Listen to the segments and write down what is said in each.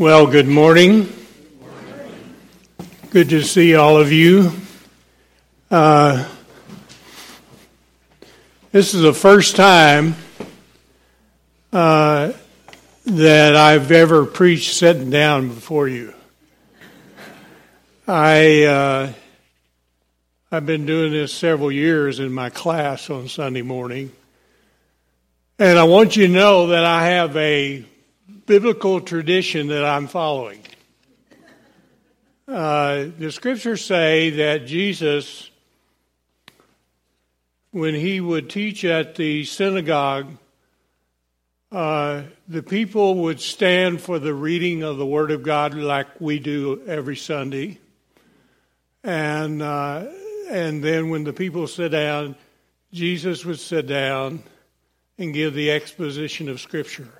Well, good morning. Good to see all of you. Uh, this is the first time uh, that I've ever preached sitting down before you. I uh, I've been doing this several years in my class on Sunday morning, and I want you to know that I have a biblical tradition that I'm following. Uh, the scriptures say that Jesus, when he would teach at the synagogue, uh, the people would stand for the reading of the Word of God like we do every Sunday. And, uh, and then when the people sit down, Jesus would sit down and give the exposition of Scripture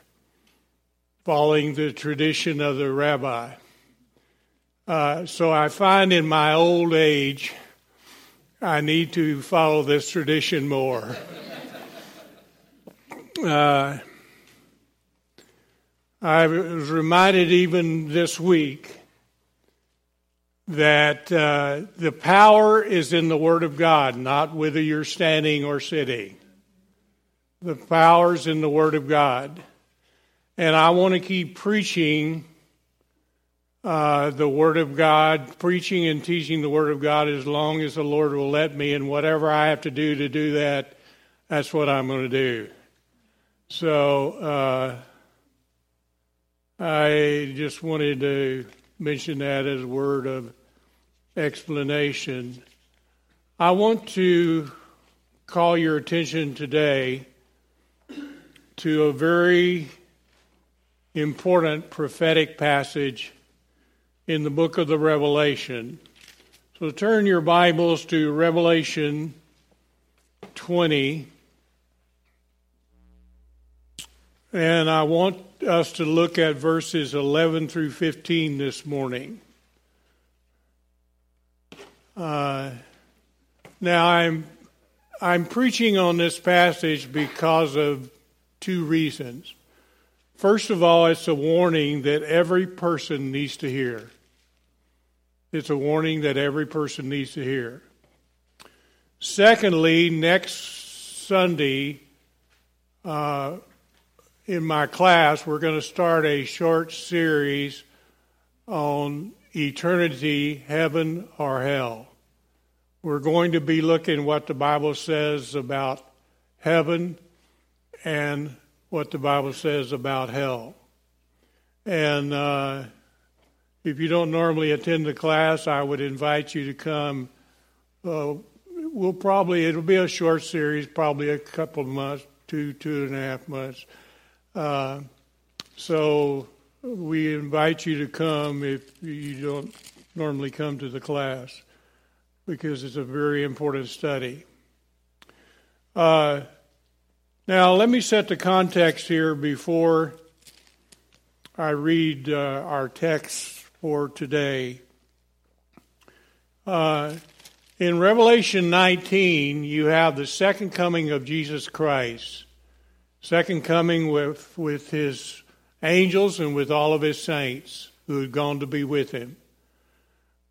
following the tradition of the rabbi. Uh, so I find in my old age, I need to follow this tradition more. Uh, I was reminded even this week that uh, the power is in the Word of God, not whether you're standing or sitting. The power is in the Word of God. And I want to keep preaching uh, the Word of God, preaching and teaching the Word of God as long as the Lord will let me. And whatever I have to do to do that, that's what I'm going to do. So uh, I just wanted to mention that as a word of explanation. I want to call your attention today to a very important prophetic passage in the book of the Revelation. So turn your Bibles to Revelation 20. And I want us to look at verses 11 through 15 this morning. Uh, now I'm I'm preaching on this passage because of two reasons. First of all, it's a warning that every person needs to hear. It's a warning that every person needs to hear. Secondly, next Sunday, uh, in my class, we're going to start a short series on eternity, heaven or hell. We're going to be looking what the Bible says about heaven and what the Bible says about hell. And uh, if you don't normally attend the class, I would invite you to come. Uh, we'll probably, it'll be a short series, probably a couple of months, two, two and a half months. Uh, so we invite you to come if you don't normally come to the class because it's a very important study. Uh, now, let me set the context here before I read uh, our text for today. Uh, in Revelation 19, you have the second coming of Jesus Christ, second coming with, with his angels and with all of his saints who had gone to be with him.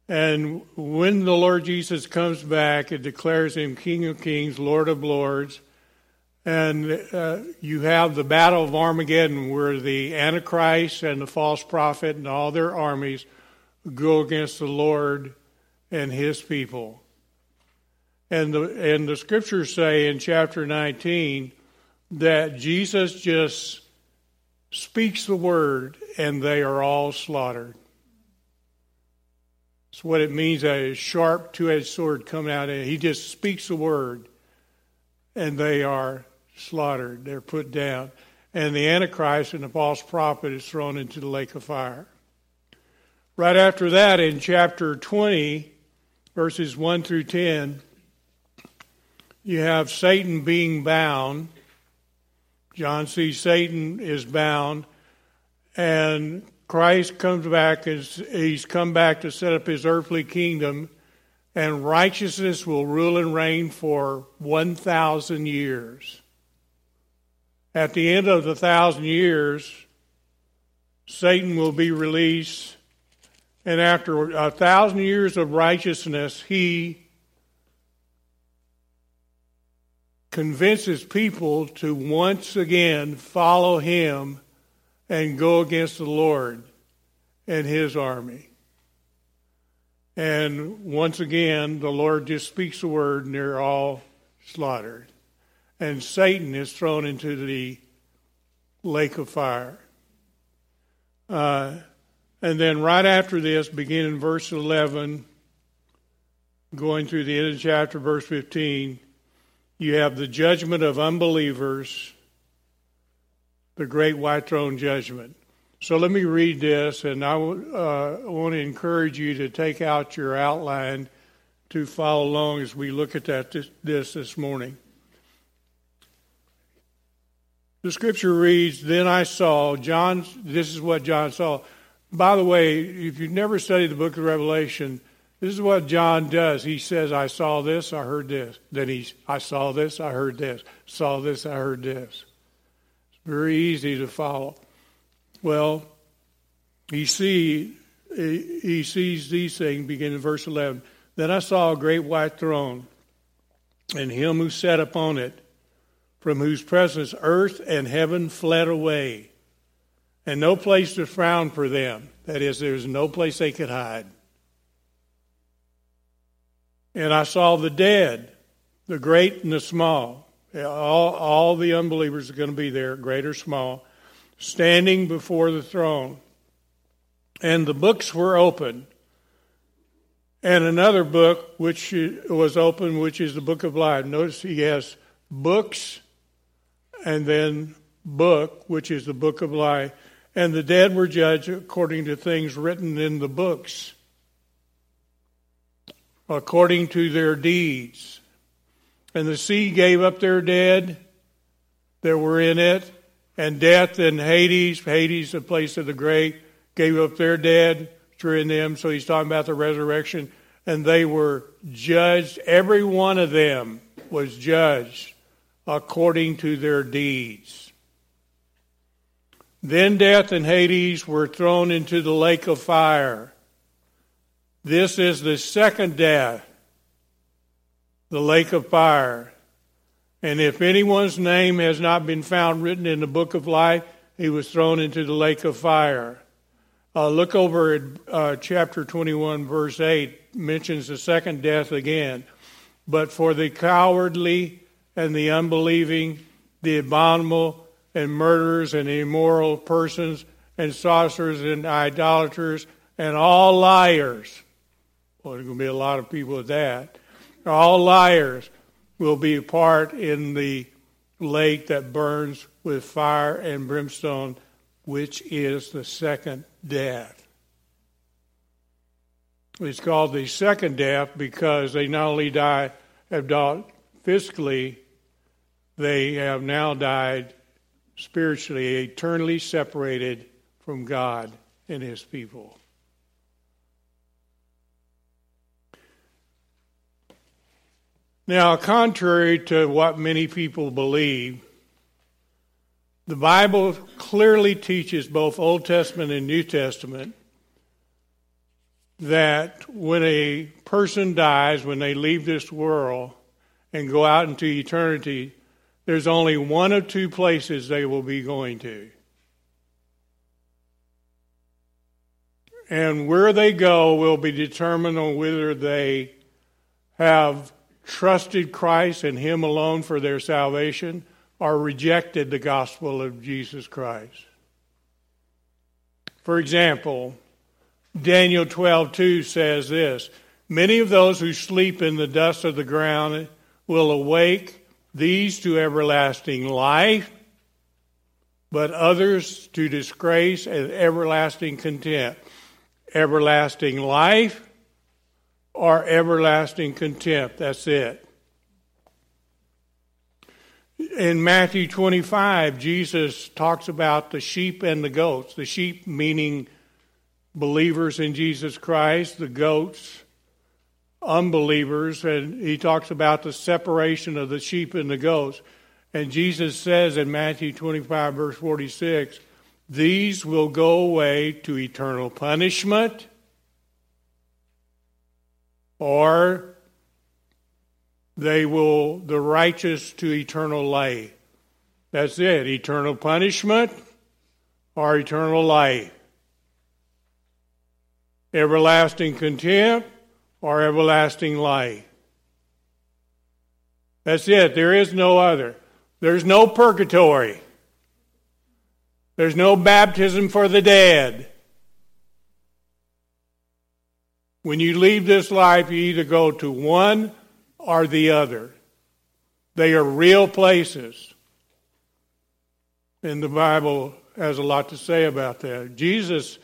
And when the Lord Jesus comes back, it declares him King of Kings, Lord of Lords. And uh, you have the Battle of Armageddon, where the Antichrist and the false prophet and all their armies go against the Lord and his people. And the, and the scriptures say in chapter 19 that Jesus just speaks the word and they are all slaughtered. That's what it means a sharp two edged sword coming out. He just speaks the word and they are slaughtered. They're put down. And the Antichrist and the false prophet is thrown into the lake of fire. Right after that, in chapter 20, verses 1 through 10, you have Satan being bound. John sees Satan is bound, and Christ comes back as he's come back to set up his earthly kingdom, and righteousness will rule and reign for 1,000 years. At the end of the thousand years, Satan will be released, and after a thousand years of righteousness, he convinces people to once again follow him and go against the Lord and his army. And once again, the Lord just speaks a word and they're all slaughtered. And Satan is thrown into the lake of fire. Uh, and then right after this, beginning in verse 11, going through the end of chapter, verse 15, you have the judgment of unbelievers, the great white throne judgment. So let me read this, and I uh, want to encourage you to take out your outline to follow along as we look at that this this morning. The scripture reads, Then I saw, John, this is what John saw. By the way, if you've never studied the book of Revelation, this is what John does. He says, I saw this, I heard this. Then he, I saw this, I heard this. Saw this, I heard this. It's very easy to follow. Well, he see he sees these things beginning in verse 11. Then I saw a great white throne, and him who sat upon it, from whose presence earth and heaven fled away, and no place was found for them. That is, there was no place they could hide. And I saw the dead, the great and the small. All, all the unbelievers are going to be there, great or small standing before the throne. And the books were open. And another book which was open, which is the book of life. Notice he has books and then book, which is the book of life. And the dead were judged according to things written in the books, according to their deeds. And the sea gave up their dead that were in it, and death and Hades, Hades, the place of the great, gave up their dead, true in them. So he's talking about the resurrection. And they were judged, every one of them was judged according to their deeds. Then death and Hades were thrown into the lake of fire. This is the second death, the lake of fire. And if anyone's name has not been found written in the book of life, he was thrown into the lake of fire. Uh, look over at uh, chapter 21, verse 8, mentions the second death again. But for the cowardly and the unbelieving, the abominable and murderers and immoral persons and sorcerers and idolaters and all liars. Well, there's going to be a lot of people with that. All liars will be part in the lake that burns with fire and brimstone, which is the second death. It's called the second death because they not only die, have died physically, they have now died spiritually, eternally separated from God and His people. Now, contrary to what many people believe, the Bible clearly teaches, both Old Testament and New Testament, that when a person dies, when they leave this world and go out into eternity, there's only one of two places they will be going to. And where they go will be determined on whether they have trusted Christ and Him alone for their salvation or rejected the gospel of Jesus Christ. For example, Daniel 12:2 says this, many of those who sleep in the dust of the ground will awake these to everlasting life but others to disgrace and everlasting contempt. Everlasting life or everlasting contempt. That's it. In Matthew 25, Jesus talks about the sheep and the goats. The sheep meaning believers in Jesus Christ, the goats, unbelievers, and he talks about the separation of the sheep and the goats. And Jesus says in Matthew 25, verse 46, these will go away to eternal punishment, or they will, the righteous to eternal life. That's it, eternal punishment or eternal life. Everlasting contempt or everlasting life. That's it. There is no other. There's no purgatory. There's no baptism for the dead. When you leave this life, you either go to one or the other. They are real places. And the Bible has a lot to say about that. Jesus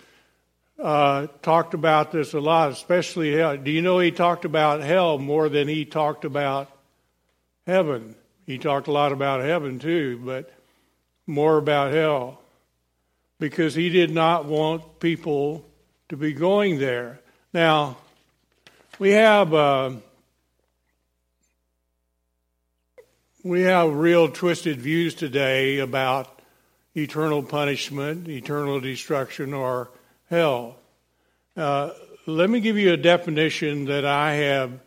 uh, talked about this a lot, especially hell. Do you know he talked about hell more than he talked about heaven? He talked a lot about heaven too, but more about hell because he did not want people to be going there. Now, we have uh, we have real twisted views today about eternal punishment, eternal destruction, or hell. Uh, let me give you a definition that I have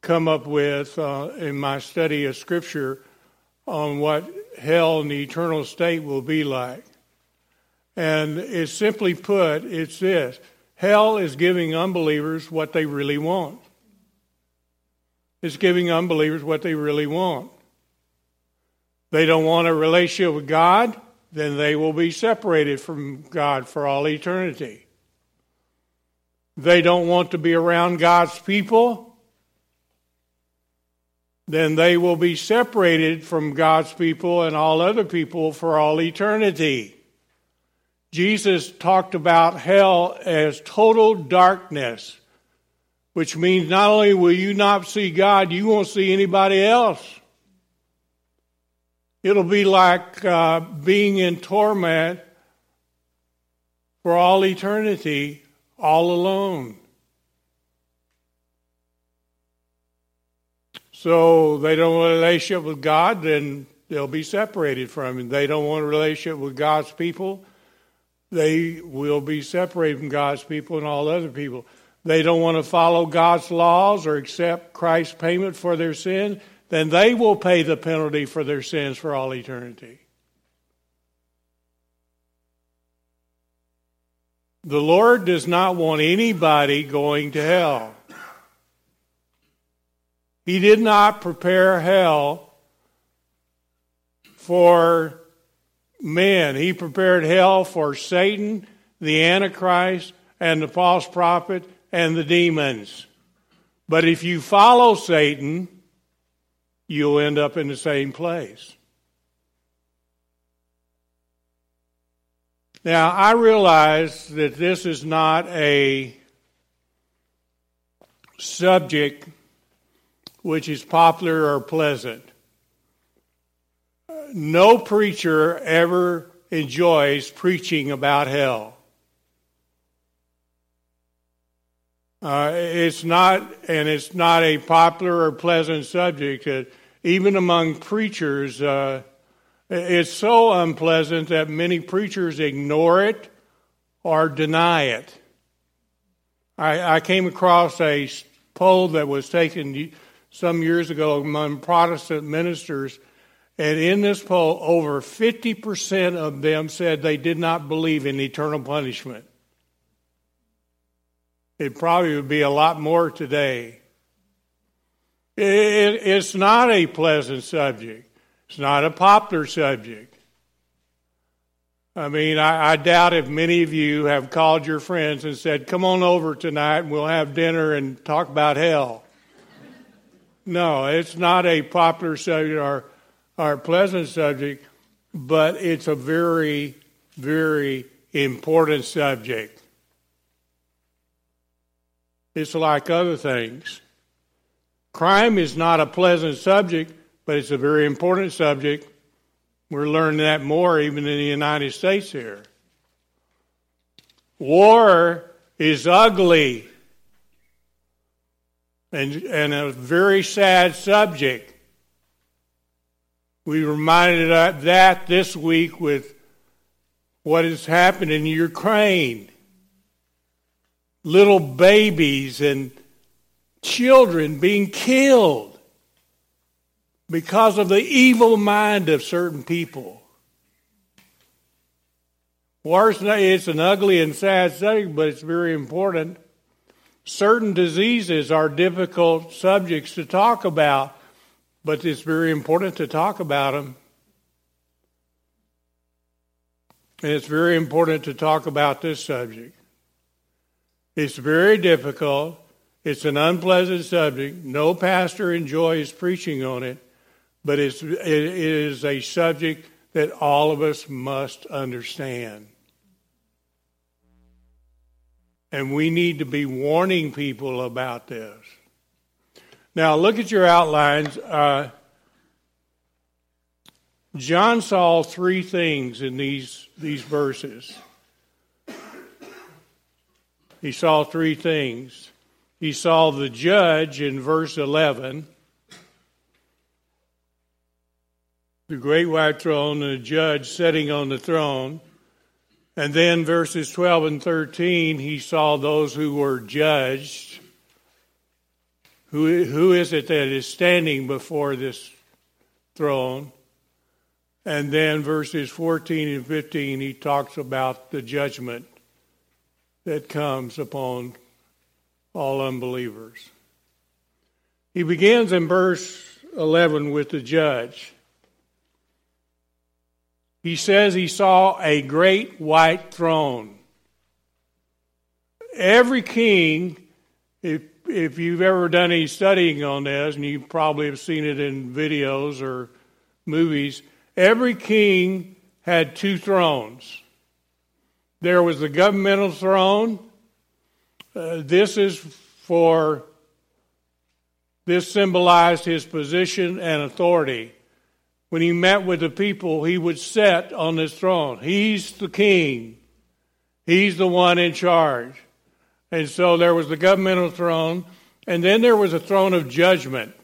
come up with uh, in my study of Scripture on what hell and the eternal state will be like. And it's simply put, it's this hell is giving unbelievers what they really want. It's giving unbelievers what they really want. They don't want a relationship with God, then they will be separated from God for all eternity. They don't want to be around God's people, then they will be separated from God's people and all other people for all eternity. Jesus talked about hell as total darkness, which means not only will you not see God, you won't see anybody else. It'll be like uh, being in torment for all eternity, all alone. So they don't want a relationship with God, then they'll be separated from Him. They don't want a relationship with God's people, they will be separated from God's people and all other people. They don't want to follow God's laws or accept Christ's payment for their sin, then they will pay the penalty for their sins for all eternity. The Lord does not want anybody going to hell. He did not prepare hell for men. He prepared hell for Satan, the Antichrist, and the false prophet, and the demons. But if you follow Satan, you'll end up in the same place. Now, I realize that this is not a subject which is popular or pleasant no preacher ever enjoys preaching about hell. Uh, it's not, and it's not a popular or pleasant subject. That even among preachers, uh, it's so unpleasant that many preachers ignore it or deny it. I, I came across a poll that was taken some years ago among Protestant ministers and in this poll, over 50% of them said they did not believe in eternal punishment. It probably would be a lot more today. It, it's not a pleasant subject. It's not a popular subject. I mean, I, I, doubt if many of you have called your friends and said, Come on over tonight and we'll have dinner and talk about hell. no, it's not a popular subject or a pleasant subject, but it's a very, very important subject. It's like other things. Crime is not a pleasant subject, but it's a very important subject. We're learning that more even in the United States here. War is ugly and, and a very sad subject. We reminded that this week with what has happened in Ukraine. Little babies and children being killed because of the evil mind of certain people. Worse, it's an ugly and sad subject, but it's very important. Certain diseases are difficult subjects to talk about, but it's very important to talk about them. And it's very important to talk about this subject. It's very difficult. It's an unpleasant subject. No pastor enjoys preaching on it, but it's, it is a subject that all of us must understand. And we need to be warning people about this. Now, look at your outlines. Uh, John saw three things in these, these verses. He saw three things. He saw the judge in verse 11, the great white throne, and the judge sitting on the throne. And then verses 12 and 13, he saw those who were judged. Who, who is it that is standing before this throne? And then verses 14 and 15, he talks about the judgment that comes upon all unbelievers. He begins in verse 11 with the judge. He says he saw a great white throne. Every king, if, if you've ever done any studying on this, and you probably have seen it in videos or movies, every king had two thrones. There was the governmental throne. Uh, this is for, this symbolized his position and authority when he met with the people, he would sit on his throne. He's the king, he's the one in charge. And so there was the governmental throne, and then there was a throne of judgment.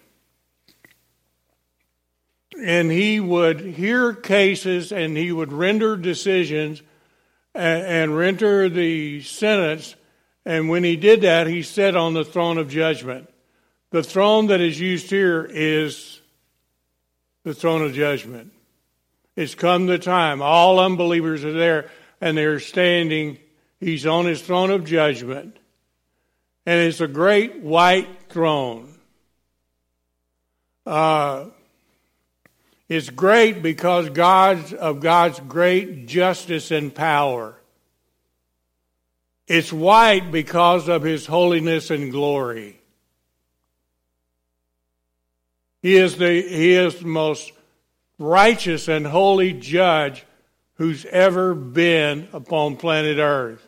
And he would hear cases and he would render decisions and, and render the sentence. And when he did that, he sat on the throne of judgment. The throne that is used here is the throne of judgment. It's come the time. All unbelievers are there and they're standing. He's on his throne of judgment. And it's a great white throne. Uh, it's great because God's, of God's great justice and power. It's white because of his holiness and glory. He is the, he is the most righteous and holy judge who's ever been upon planet Earth.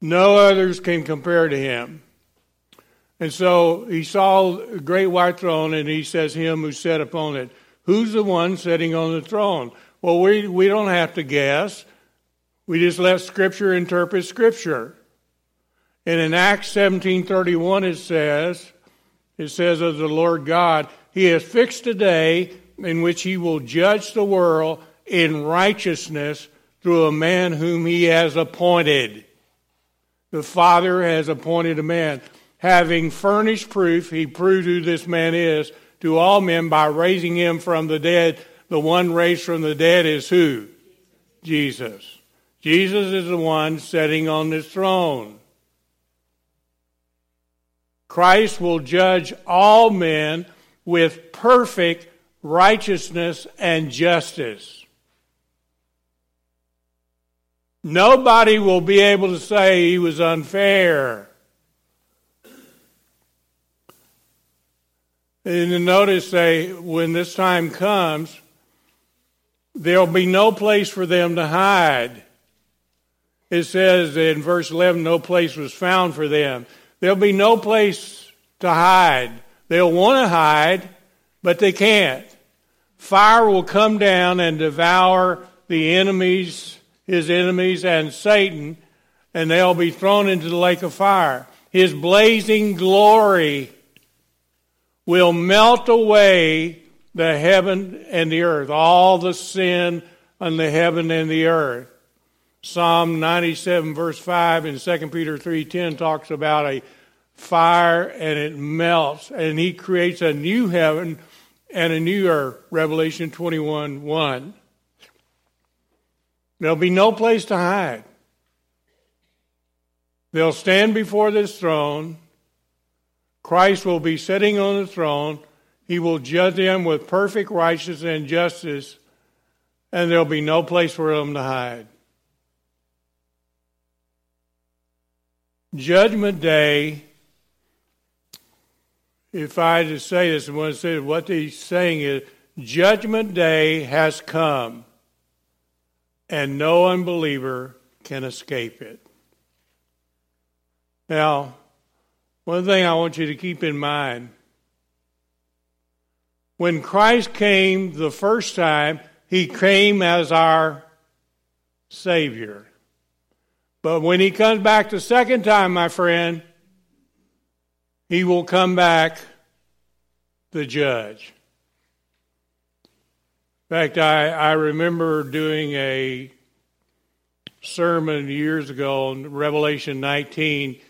No others can compare to him. And so he saw a great white throne, and he says, Him who sat upon it. Who's the one sitting on the throne? Well, we, we don't have to guess. We just let Scripture interpret Scripture. And in Acts 17.31 it says, it says of the Lord God, He has fixed a day in which He will judge the world in righteousness through a man whom He has appointed. The Father has appointed a man. Having furnished proof, He proved who this man is to all men by raising him from the dead. The one raised from the dead is who? Jesus. Jesus is the one sitting on this throne. Christ will judge all men with perfect righteousness and justice. Nobody will be able to say he was unfair. And notice they, when this time comes, there'll be no place for them to hide. It says in verse 11, no place was found for them. There'll be no place to hide. They'll want to hide, but they can't. Fire will come down and devour the enemies, his enemies, and Satan, and they'll be thrown into the lake of fire. His blazing glory will melt away the heaven and the earth, all the sin on the heaven and the earth. Psalm 97 verse 5 and 2 Peter 3:10 talks about a fire and it melts and he creates a new heaven and a new earth. Revelation 21 1. There'll be no place to hide. They'll stand before this throne. Christ will be sitting on the throne. He will judge them with perfect righteousness and justice, and there'll be no place for them to hide. Judgment Day, if I had to say this, to say what he's saying is Judgment Day has come, and no unbeliever can escape it. Now, one thing I want you to keep in mind when Christ came the first time, he came as our Savior. But when he comes back the second time, my friend, he will come back the judge. In fact, I, I remember doing a sermon years ago on Revelation 19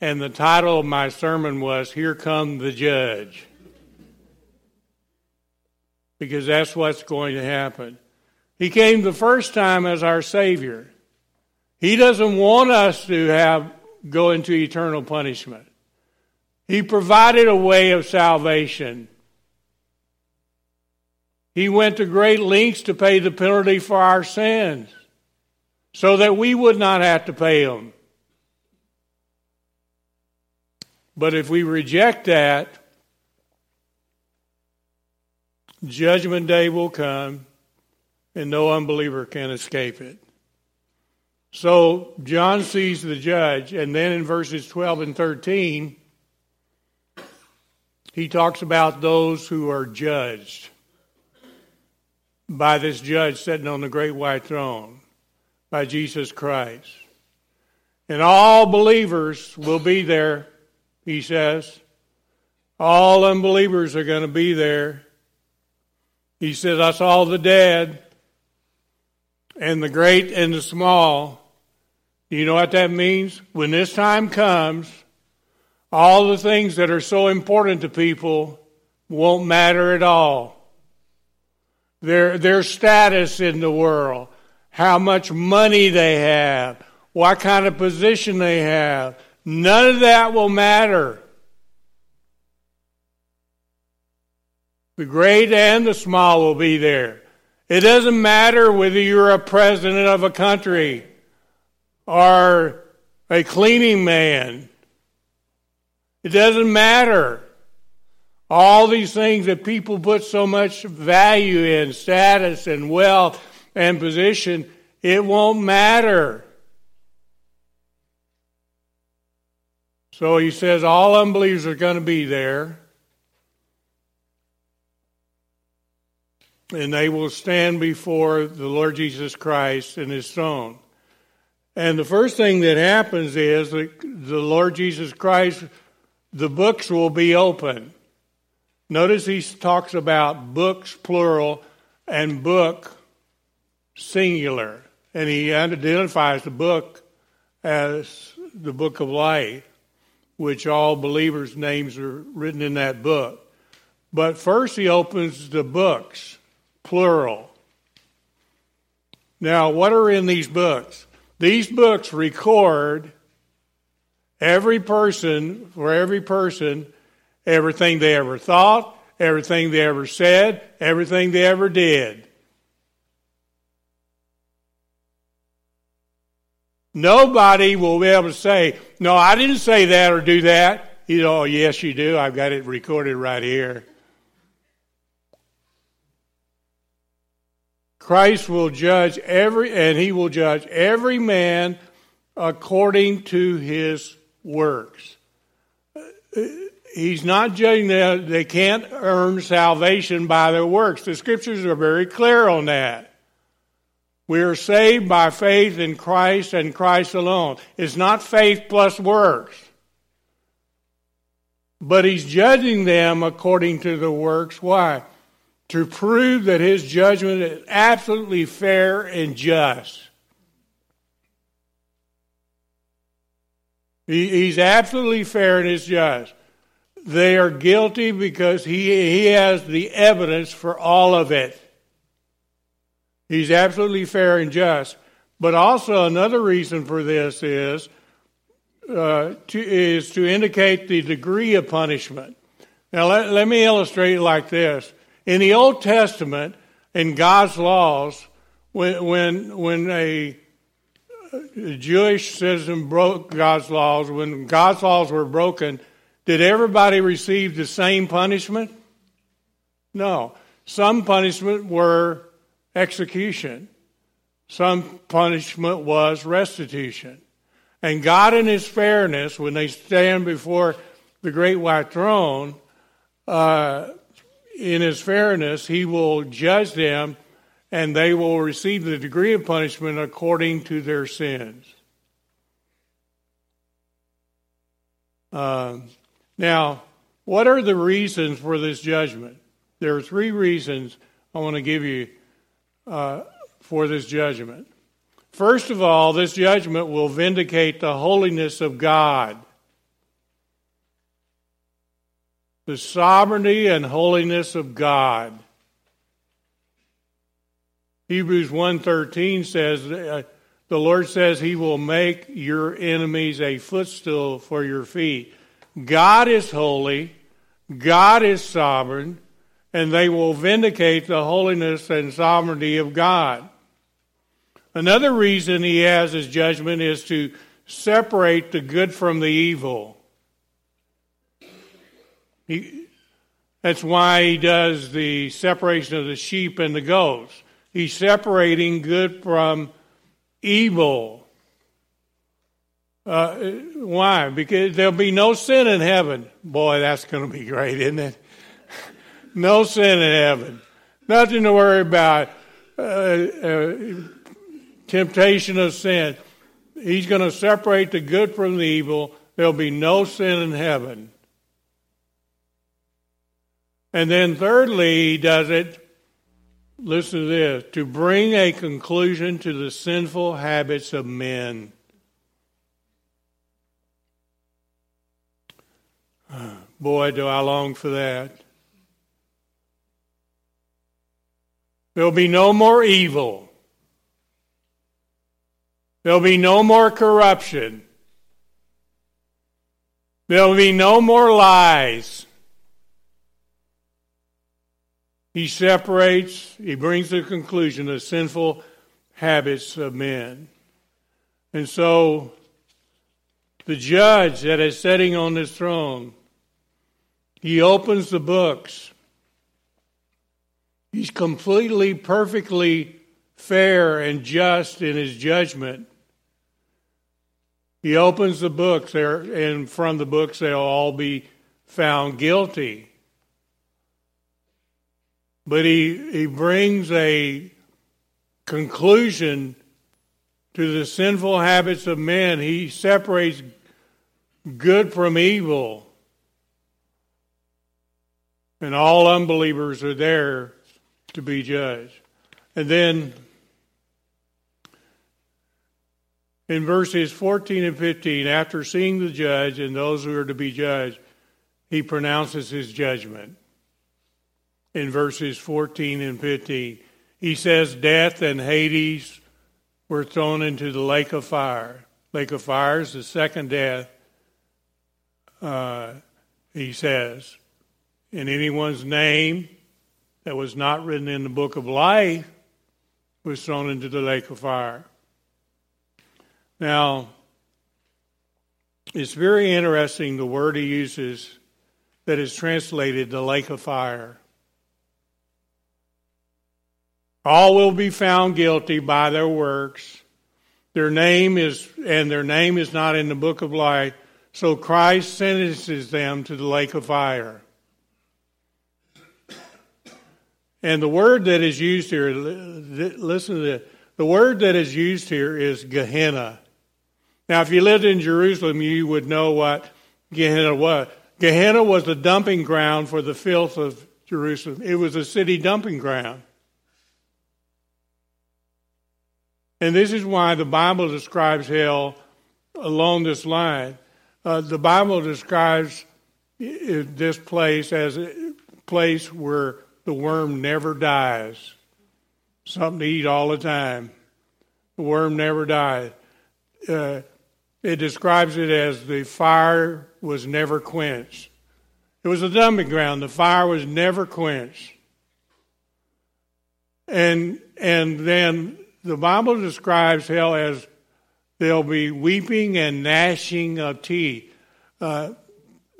and the title of my sermon was Here Come the Judge. Because that's what's going to happen. He came the first time as our Savior. He doesn't want us to have go into eternal punishment. He provided a way of salvation. He went to great lengths to pay the penalty for our sins so that we would not have to pay them. But if we reject that, judgment day will come and no unbeliever can escape it. So John sees the judge, and then in verses 12 and 13, he talks about those who are judged by this judge sitting on the great white throne, by Jesus Christ. And all believers will be there he says. All unbelievers are going to be there. He says, I saw the dead and the great and the small. You know what that means? When this time comes, all the things that are so important to people won't matter at all. Their, their status in the world, how much money they have, what kind of position they have, None of that will matter. The great and the small will be there. It doesn't matter whether you're a president of a country or a cleaning man. It doesn't matter. All these things that people put so much value in status and wealth and position it won't matter. So he says all unbelievers are going to be there. And they will stand before the Lord Jesus Christ in his throne. And the first thing that happens is that the Lord Jesus Christ, the books will be open. Notice he talks about books, plural, and book, singular. And he identifies the book as the book of life which all believers' names are written in that book. But first, he opens the books, plural. Now, what are in these books? These books record every person, for every person, everything they ever thought, everything they ever said, everything they ever did. Nobody will be able to say, no, I didn't say that or do that. You know, oh, yes, you do. I've got it recorded right here. Christ will judge every, and he will judge every man according to his works. He's not judging them. They can't earn salvation by their works. The scriptures are very clear on that. We are saved by faith in Christ and Christ alone. It's not faith plus works. But he's judging them according to the works. Why? to prove that his judgment is absolutely fair and just. He's absolutely fair and is just. They are guilty because he, he has the evidence for all of it. He's absolutely fair and just. But also another reason for this is uh, to, is to indicate the degree of punishment. Now let, let me illustrate it like this. In the Old Testament, in God's laws, when when when a Jewish citizen broke God's laws, when God's laws were broken, did everybody receive the same punishment? No. Some punishment were execution. Some punishment was restitution. And God, in His fairness, when they stand before the great white throne, uh, in His fairness, He will judge them and they will receive the degree of punishment according to their sins. Uh, now, what are the reasons for this judgment? There are three reasons I want to give you uh, for this judgment. First of all, this judgment will vindicate the holiness of God. The sovereignty and holiness of God. Hebrews 1:13 says uh, the Lord says he will make your enemies a footstool for your feet. God is holy, God is sovereign, and they will vindicate the holiness and sovereignty of God. Another reason he has his judgment is to separate the good from the evil. He, that's why he does the separation of the sheep and the goats. He's separating good from evil. Uh, why? Because there'll be no sin in heaven. Boy, that's going to be great, isn't it? No sin in heaven. Nothing to worry about. Uh, uh, temptation of sin. He's going to separate the good from the evil. There'll be no sin in heaven. And then, thirdly, he does it listen to this to bring a conclusion to the sinful habits of men. Boy, do I long for that. There'll be no more evil. There'll be no more corruption. There'll be no more lies. He separates, he brings to the conclusion the sinful habits of men. And so the judge that is sitting on this throne, he opens the books. He's completely, perfectly fair and just in his judgment. He opens the books there, and from the books they'll all be found guilty. But he, he brings a conclusion to the sinful habits of men. He separates good from evil. And all unbelievers are there to be judged. And then in verses 14 and 15, after seeing the judge and those who are to be judged, he pronounces his judgment in verses 14 and 15. He says, Death and Hades were thrown into the lake of fire. Lake of fire is the second death, uh, he says. In anyone's name that was not written in the book of life was thrown into the lake of fire. Now, it's very interesting the word he uses that is translated the lake of fire. All will be found guilty by their works. Their name is, and their name is not in the book of life. So Christ sentences them to the lake of fire. And the word that is used here, listen to this. The word that is used here is Gehenna. Now, if you lived in Jerusalem, you would know what Gehenna was. Gehenna was the dumping ground for the filth of Jerusalem. It was a city dumping ground. And this is why the Bible describes hell along this line. Uh, the Bible describes this place as a place where the worm never dies. Something to eat all the time. The worm never dies. Uh, it describes it as the fire was never quenched. It was a dumping ground. The fire was never quenched. And and then the Bible describes hell as there'll be weeping and gnashing of teeth. Uh,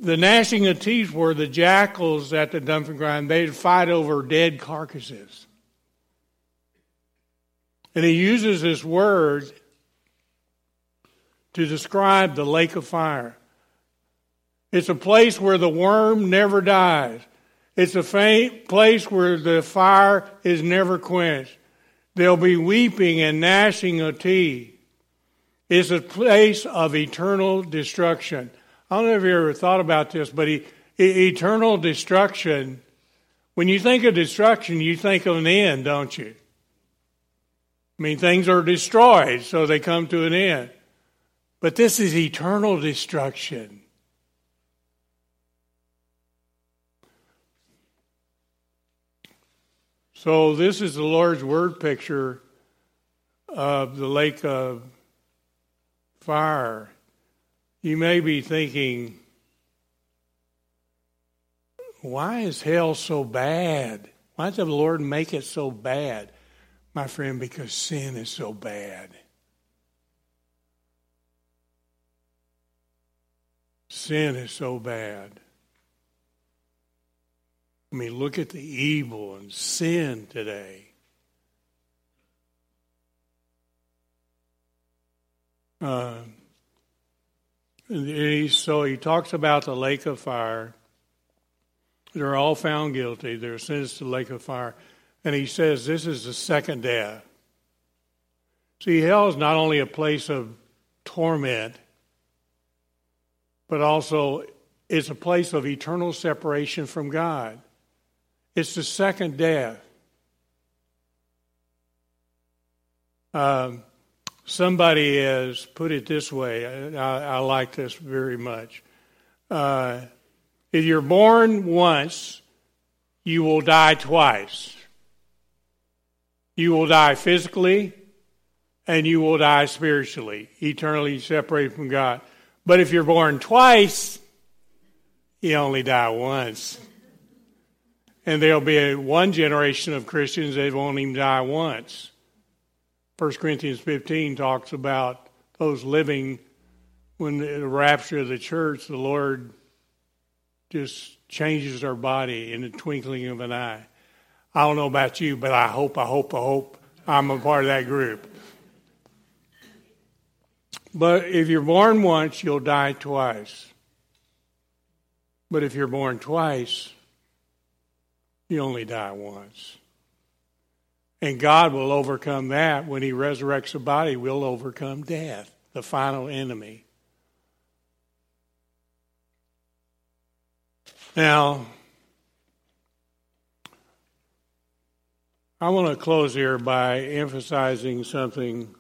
the gnashing of teeth were the jackals at the dumping ground. They'd fight over dead carcasses. And he uses this word to describe the lake of fire. It's a place where the worm never dies. It's a place where the fire is never quenched. There'll be weeping and gnashing of teeth. It's a place of eternal destruction. I don't know if you ever thought about this, but e- eternal destruction, when you think of destruction, you think of an end, don't you? I mean, things are destroyed, so they come to an end. But this is eternal destruction. So, this is the Lord's word picture of the lake of fire. You may be thinking, why is hell so bad? Why did the Lord make it so bad? My friend, because sin is so bad. Sin is so bad. I mean, look at the evil and sin today. Uh, he, so he talks about the lake of fire. They're all found guilty. They're sentenced to the lake of fire. And he says this is the second death. See, hell is not only a place of torment, but also it's a place of eternal separation from God. It's the second death. Um, somebody has put it this way. I, I like this very much. Uh, if you're born once, you will die twice. You will die physically and you will die spiritually, eternally separated from God. But if you're born twice, you only die once. And there'll be one generation of Christians that won't even die once. 1 Corinthians 15 talks about those living when the rapture of the church, the Lord just changes our body in the twinkling of an eye. I don't know about you, but I hope, I hope, I hope I'm a part of that group. But if you're born once, you'll die twice. But if you're born twice, you only die once. And God will overcome that. When He resurrects the body, we'll overcome death, the final enemy. Now, I want to close here by emphasizing something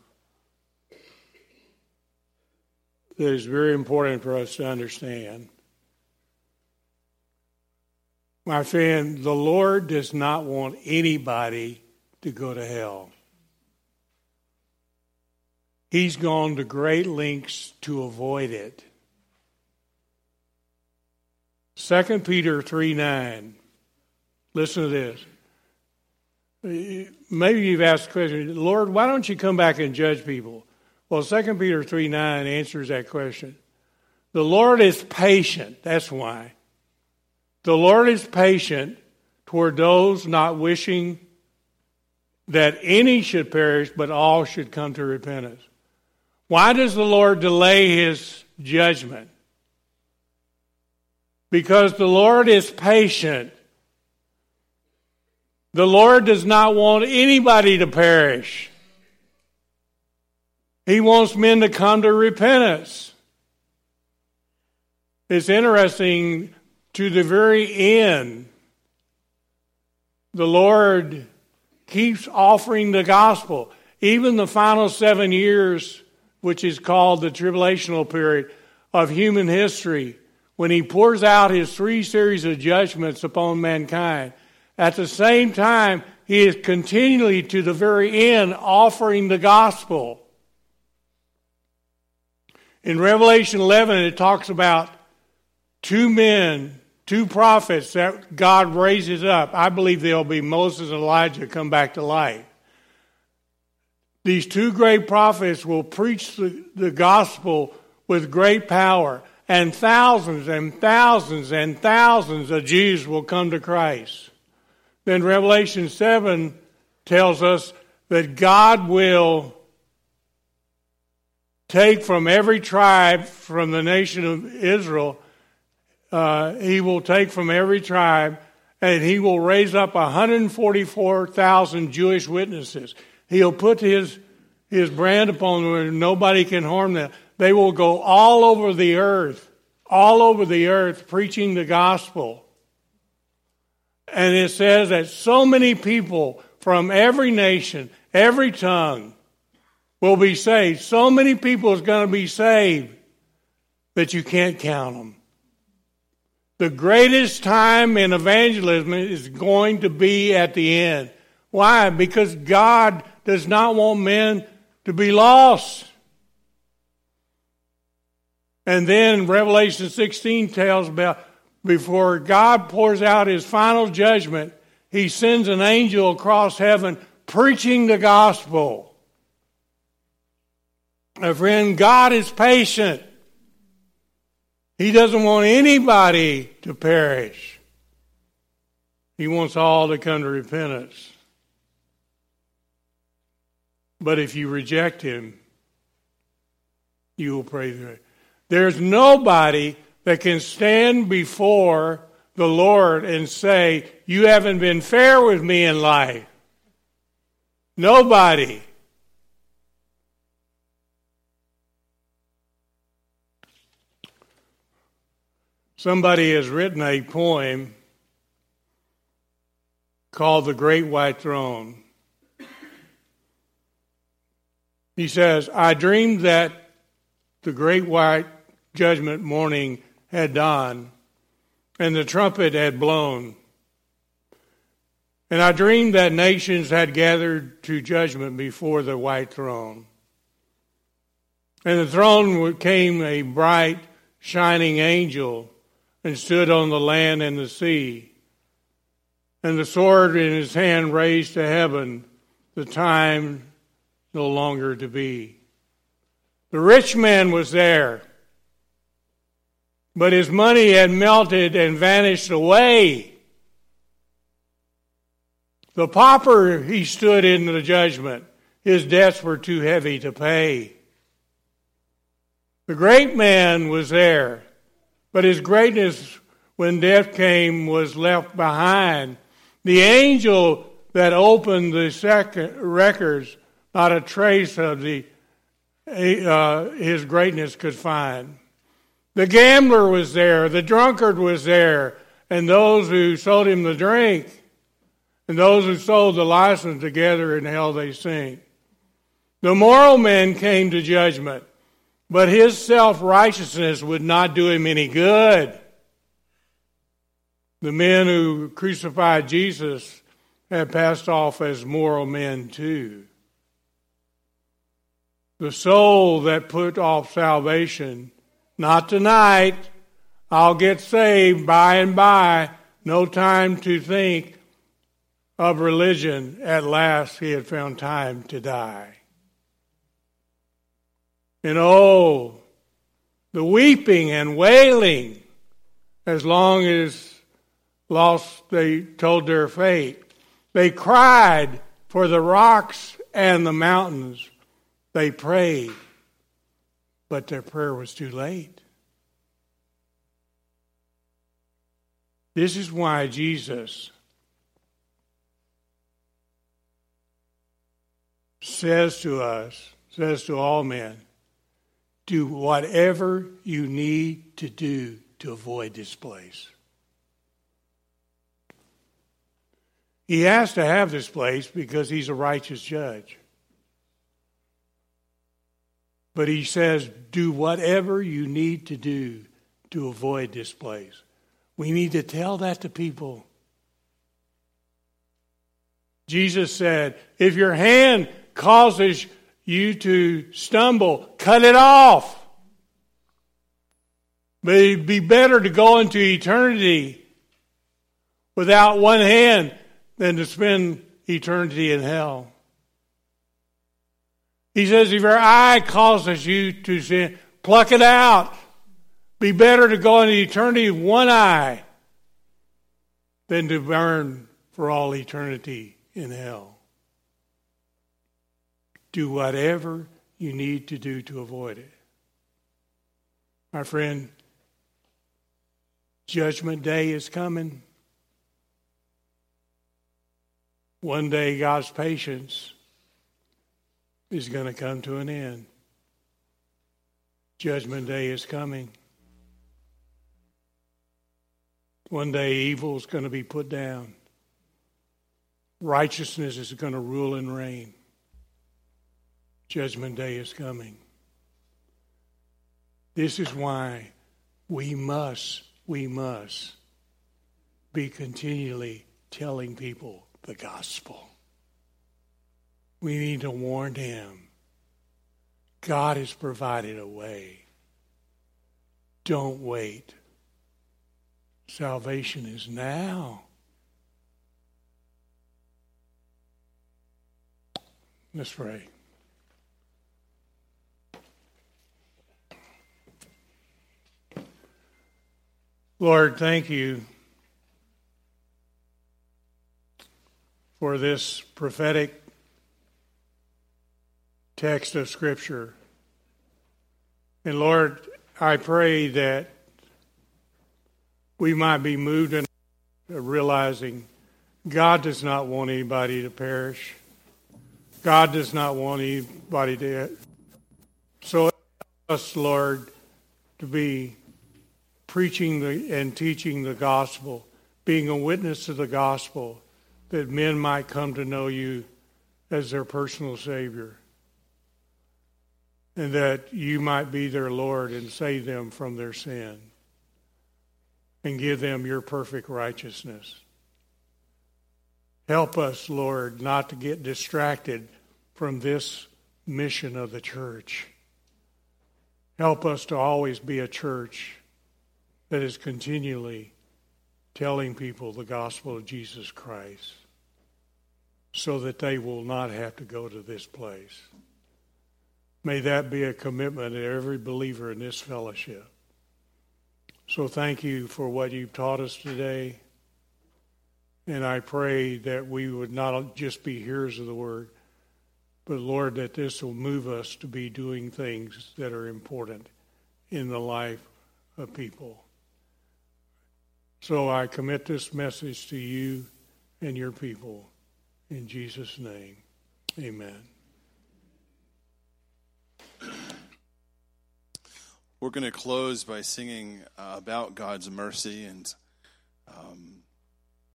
that is very important for us to understand. My friend, the Lord does not want anybody to go to hell. He's gone to great lengths to avoid it. 2 Peter 3 9. Listen to this. Maybe you've asked the question, Lord, why don't you come back and judge people? Well, 2 Peter 3 9 answers that question. The Lord is patient. That's why. The Lord is patient toward those not wishing that any should perish, but all should come to repentance. Why does the Lord delay his judgment? Because the Lord is patient the Lord does not want anybody to perish. He wants men to come to repentance. It's interesting, to the very end, the Lord keeps offering the gospel. Even the final seven years, which is called the tribulational period of human history, when he pours out his three series of judgments upon mankind, at the same time, he is continually to the very end offering the gospel. In Revelation 11, it talks about two men, two prophets that God raises up. I believe they'll be Moses and Elijah come back to life. These two great prophets will preach the, the gospel with great power, and thousands and thousands and thousands of Jews will come to Christ. Then Revelation 7 tells us that God will take from every tribe from the nation of Israel, uh, he will take from every tribe and he will raise up 144,000 Jewish witnesses. He'll put his, his brand upon them and nobody can harm them. They will go all over the earth, all over the earth preaching the gospel. And it says that so many people from every nation, every tongue, will be saved. So many people is going to be saved that you can't count them. The greatest time in evangelism is going to be at the end. Why? Because God does not want men to be lost. And then Revelation 16 tells about before God pours out his final judgment, he sends an angel across heaven preaching the gospel. My friend, God is patient. He doesn't want anybody to perish. He wants all to come to repentance. But if you reject him, you will pray through it. There's nobody that can stand before the Lord and say, You haven't been fair with me in life. Nobody. Somebody has written a poem called The Great White Throne. He says, I dreamed that the great white judgment morning had dawned and the trumpet had blown. And I dreamed that nations had gathered to judgment before the white throne. And the throne came a bright, shining angel and stood on the land and the sea. And the sword in his hand raised to heaven, the time no longer to be. The rich man was there, but his money had melted and vanished away. The pauper, he stood in the judgment. His debts were too heavy to pay. The great man was there, but his greatness, when death came, was left behind. The angel that opened the second records, not a trace of the uh, his greatness could find. The gambler was there, the drunkard was there, and those who sold him the drink, and those who sold the license together in hell they sing. The moral man came to judgment. But his self righteousness would not do him any good. The men who crucified Jesus had passed off as moral men too. The soul that put off salvation, not tonight, I'll get saved by and by, no time to think of religion. At last, he had found time to die. And oh, the weeping and wailing as long as lost they told their fate. They cried for the rocks and the mountains. They prayed, but their prayer was too late. This is why Jesus says to us, says to all men, do whatever you need to do to avoid this place. He has to have this place because he's a righteous judge. But he says, do whatever you need to do to avoid this place. We need to tell that to people. Jesus said, if your hand causes you to stumble, cut it off. But it'd be better to go into eternity without one hand than to spend eternity in hell. He says, if your eye causes you to sin, pluck it out. Be better to go into eternity with one eye than to burn for all eternity in hell. Do whatever you need to do to avoid it. My friend, Judgment Day is coming. One day, God's patience is going to come to an end. Judgment Day is coming. One day, evil is going to be put down. Righteousness is going to rule and reign. Judgment Day is coming. This is why we must we must be continually telling people the gospel. We need to warn them. God has provided a way. Don't wait. Salvation is now. Let's pray. Lord, thank you for this prophetic text of Scripture. And Lord, I pray that we might be moved in realizing God does not want anybody to perish. God does not want anybody to. So, us, Lord, to be preaching the, and teaching the gospel, being a witness to the gospel, that men might come to know you as their personal Savior, and that you might be their Lord and save them from their sin, and give them your perfect righteousness. Help us, Lord, not to get distracted from this mission of the church. Help us to always be a church that is continually telling people the gospel of Jesus Christ so that they will not have to go to this place. May that be a commitment of every believer in this fellowship. So thank you for what you've taught us today. And I pray that we would not just be hearers of the word, but Lord, that this will move us to be doing things that are important in the life of people. So I commit this message to you and your people. In Jesus' name, amen. We're going to close by singing about God's mercy and um,